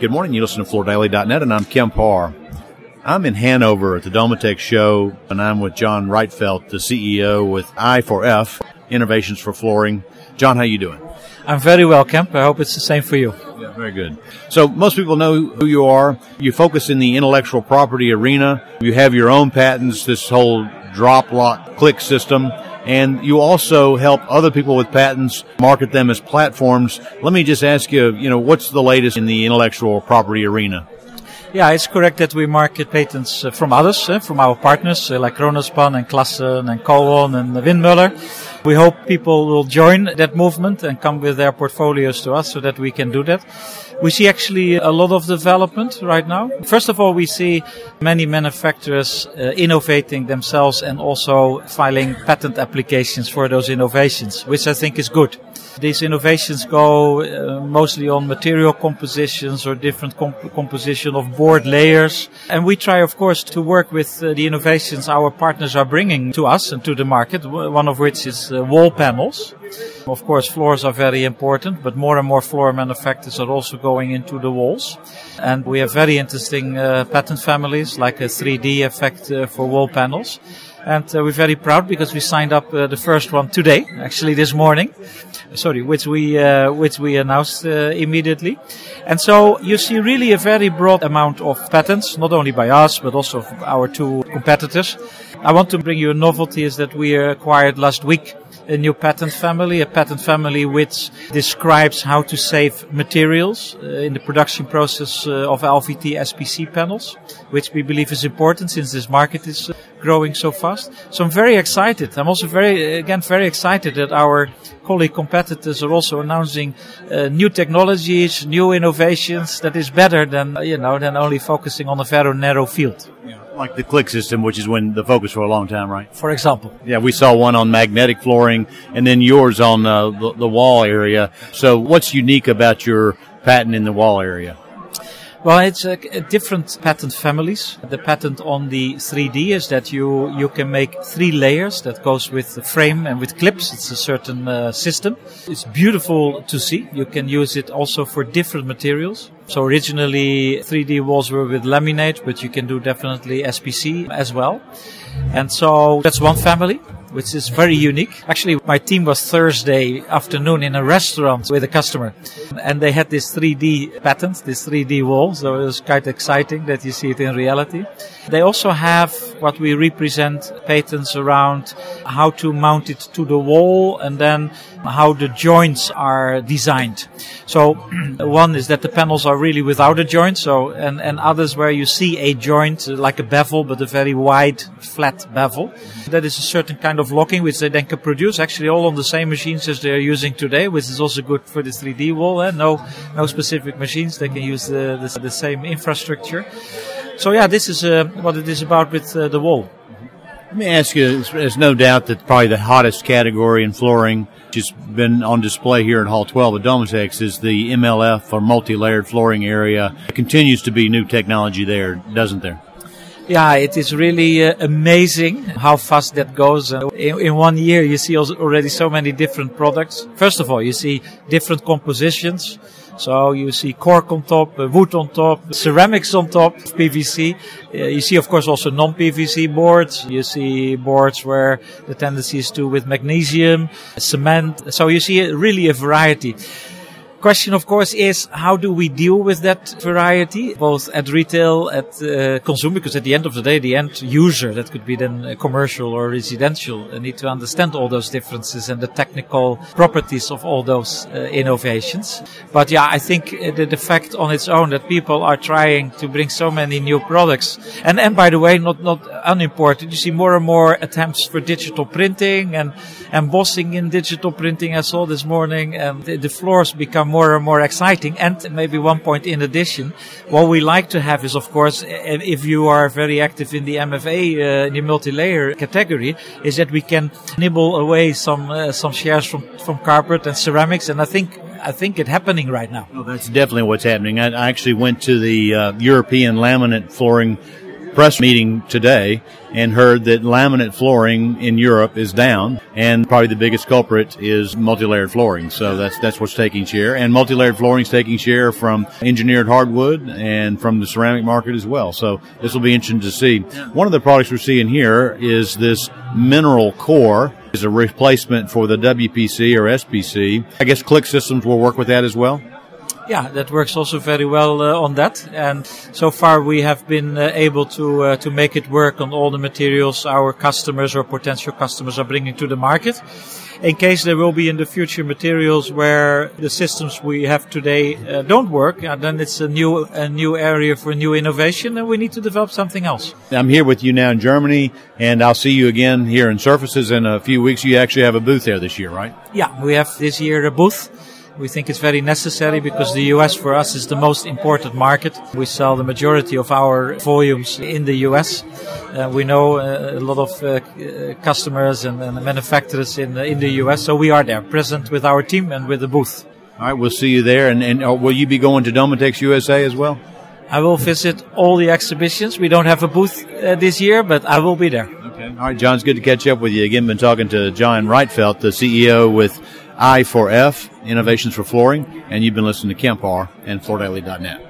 Good morning. You listen to FloorDaily.net, and I'm Kemp Harr. I'm in Hanover at the Domotex show, and I'm with John Rietveld, the CEO with I4F, Innovations for Flooring. John, how you doing? I'm very well, Kemp. I hope it's the same for you. Yeah, very good. So most people know who you are. You focus in the intellectual property arena. You have your own patents, this whole drop lock click system. And you also help other people with patents market them as platforms. Let me just ask you, you know, what's the latest in the intellectual property arena? Yeah, it's correct that we market patents uh, from others, uh, from our partners uh, like Kronospan and Classen and Colon and Windmuller. We hope people will join that movement and come with their portfolios to us so that we can do that. We see actually a lot of development right now. First of all, we see many manufacturers uh, innovating themselves and also filing patent applications for those innovations, which I think is good. These innovations go uh, mostly on material compositions or different comp- composition of board layers. And we try, of course, to work with uh, the innovations our partners are bringing to us and to the market, one of which is uh, wall panels. Of course, floors are very important, but more and more floor manufacturers are also going into the walls. And we have very interesting uh, patent families like a 3D effect uh, for wall panels. And uh, we're very proud because we signed up uh, the first one today, actually this morning. Sorry, which we uh, which we announced uh, immediately. And so you see really a very broad amount of patents, not only by us but also our two competitors. I want to bring you a novelty is that we acquired last week a new patent family, a patent family which describes how to save materials uh, in the production process uh, of LVT SPC panels, which we believe is important since this market is growing so fast. So I'm very excited. I'm also very, again, very excited that our colleague competitors are also announcing uh, new technologies, new innovations that is better than, you know, than only focusing on a very narrow field. Yeah like the click system, which is when the focus for a long time, right? For example. Yeah, we saw one on magnetic flooring and then yours on uh, the, the wall area. So what's unique about your patent in the wall area? Well, it's a, a different patent families. The patent on the 3D is that you, you can make three layers that goes with the frame and with clips. It's a certain uh, system. It's beautiful to see. You can use it also for different materials. So originally 3D walls were with laminate, but you can do definitely SPC as well. And so that's one family which is very unique. Actually, my team was Thursday afternoon in a restaurant with a customer and they had this 3D patent, this 3D wall. So it was quite exciting that you see it in reality. They also have what we represent patents around how to mount it to the wall and then how the joints are designed. So one is that the panels are really without a joint. So, and, and others where you see a joint like a bevel, but a very wide, flat bevel. That is a certain kind of locking which they then can produce actually all on the same machines as they are using today, which is also good for the 3D wall. Eh? No, no specific machines. They can use the, the, the same infrastructure. So yeah, this is uh, what it is about with uh, the wall. Let me ask you, there's no doubt that probably the hottest category in flooring, which has been on display here in Hall 12 at Domotex, is the MLF or multi-layered flooring area. It continues to be new technology there, doesn't there? Yeah, it is really uh, amazing how fast that goes. Uh, in, in, one year, you see already so many different products. First of all, you see different compositions. So you see cork on top, uh, wood on top, ceramics on top, PVC. Uh, you see, of course, also non-PVC boards. You see boards where the tendency is to with magnesium, cement. So you see really a variety. Question, of course, is how do we deal with that variety, both at retail, at uh, consumer, because at the end of the day, the end user, that could be then commercial or residential, uh, need to understand all those differences and the technical properties of all those uh, innovations. But yeah, I think the, the fact on its own that people are trying to bring so many new products, and, and by the way, not, not unimportant, you see more and more attempts for digital printing and embossing in digital printing, I saw this morning, and the, the floors become more and more exciting. And maybe one point in addition, what we like to have is, of course, if you are very active in the MFA, uh, in the multi-layer category, is that we can nibble away some uh, some shares from from carpet and ceramics. And I think I think it's happening right now. Well, that's definitely what's happening. I, actually went to the uh, European laminate flooring press meeting today and heard that laminate flooring in Europe is down, and probably the biggest culprit is multi-layered flooring. So that's that's what's taking share, and multi-layered flooring is taking share from engineered hardwood and from the ceramic market as well. So this will be interesting to see. One of the products we're seeing here is this mineral core is a replacement for the WPC or SPC. I guess Click Systems will work with that as well. Yeah, that works also very well uh, on that. And so far we have been uh, able to uh, to make it work on all the materials our customers or potential customers are bringing to the market. In case there will be in the future materials where the systems we have today uh, don't work, uh, then it's a new a new area for new innovation, and we need to develop something else. I'm here with you now in Germany, and I'll see you again here in Surfaces in a few weeks. You actually have a booth there this year, right? Yeah, we have this year a booth we think it's very necessary because the US for us is the most important market. We sell the majority of our volumes in the US. Uh, we know uh, a lot of uh, customers and, and, manufacturers in, in the US, so we are there, present with our team and with the booth. All right, we'll see you there. And, and uh, will you be going to Domotex USA as well? I will visit all the exhibitions. We don't have a booth uh, this year, but I will be there. Okay. All right, John, it's good to catch up with you. Again, been talking to John Rietveld, the CEO with I4F, Innovations for Flooring, and you've been listening to Kemp and FloorDaily.net.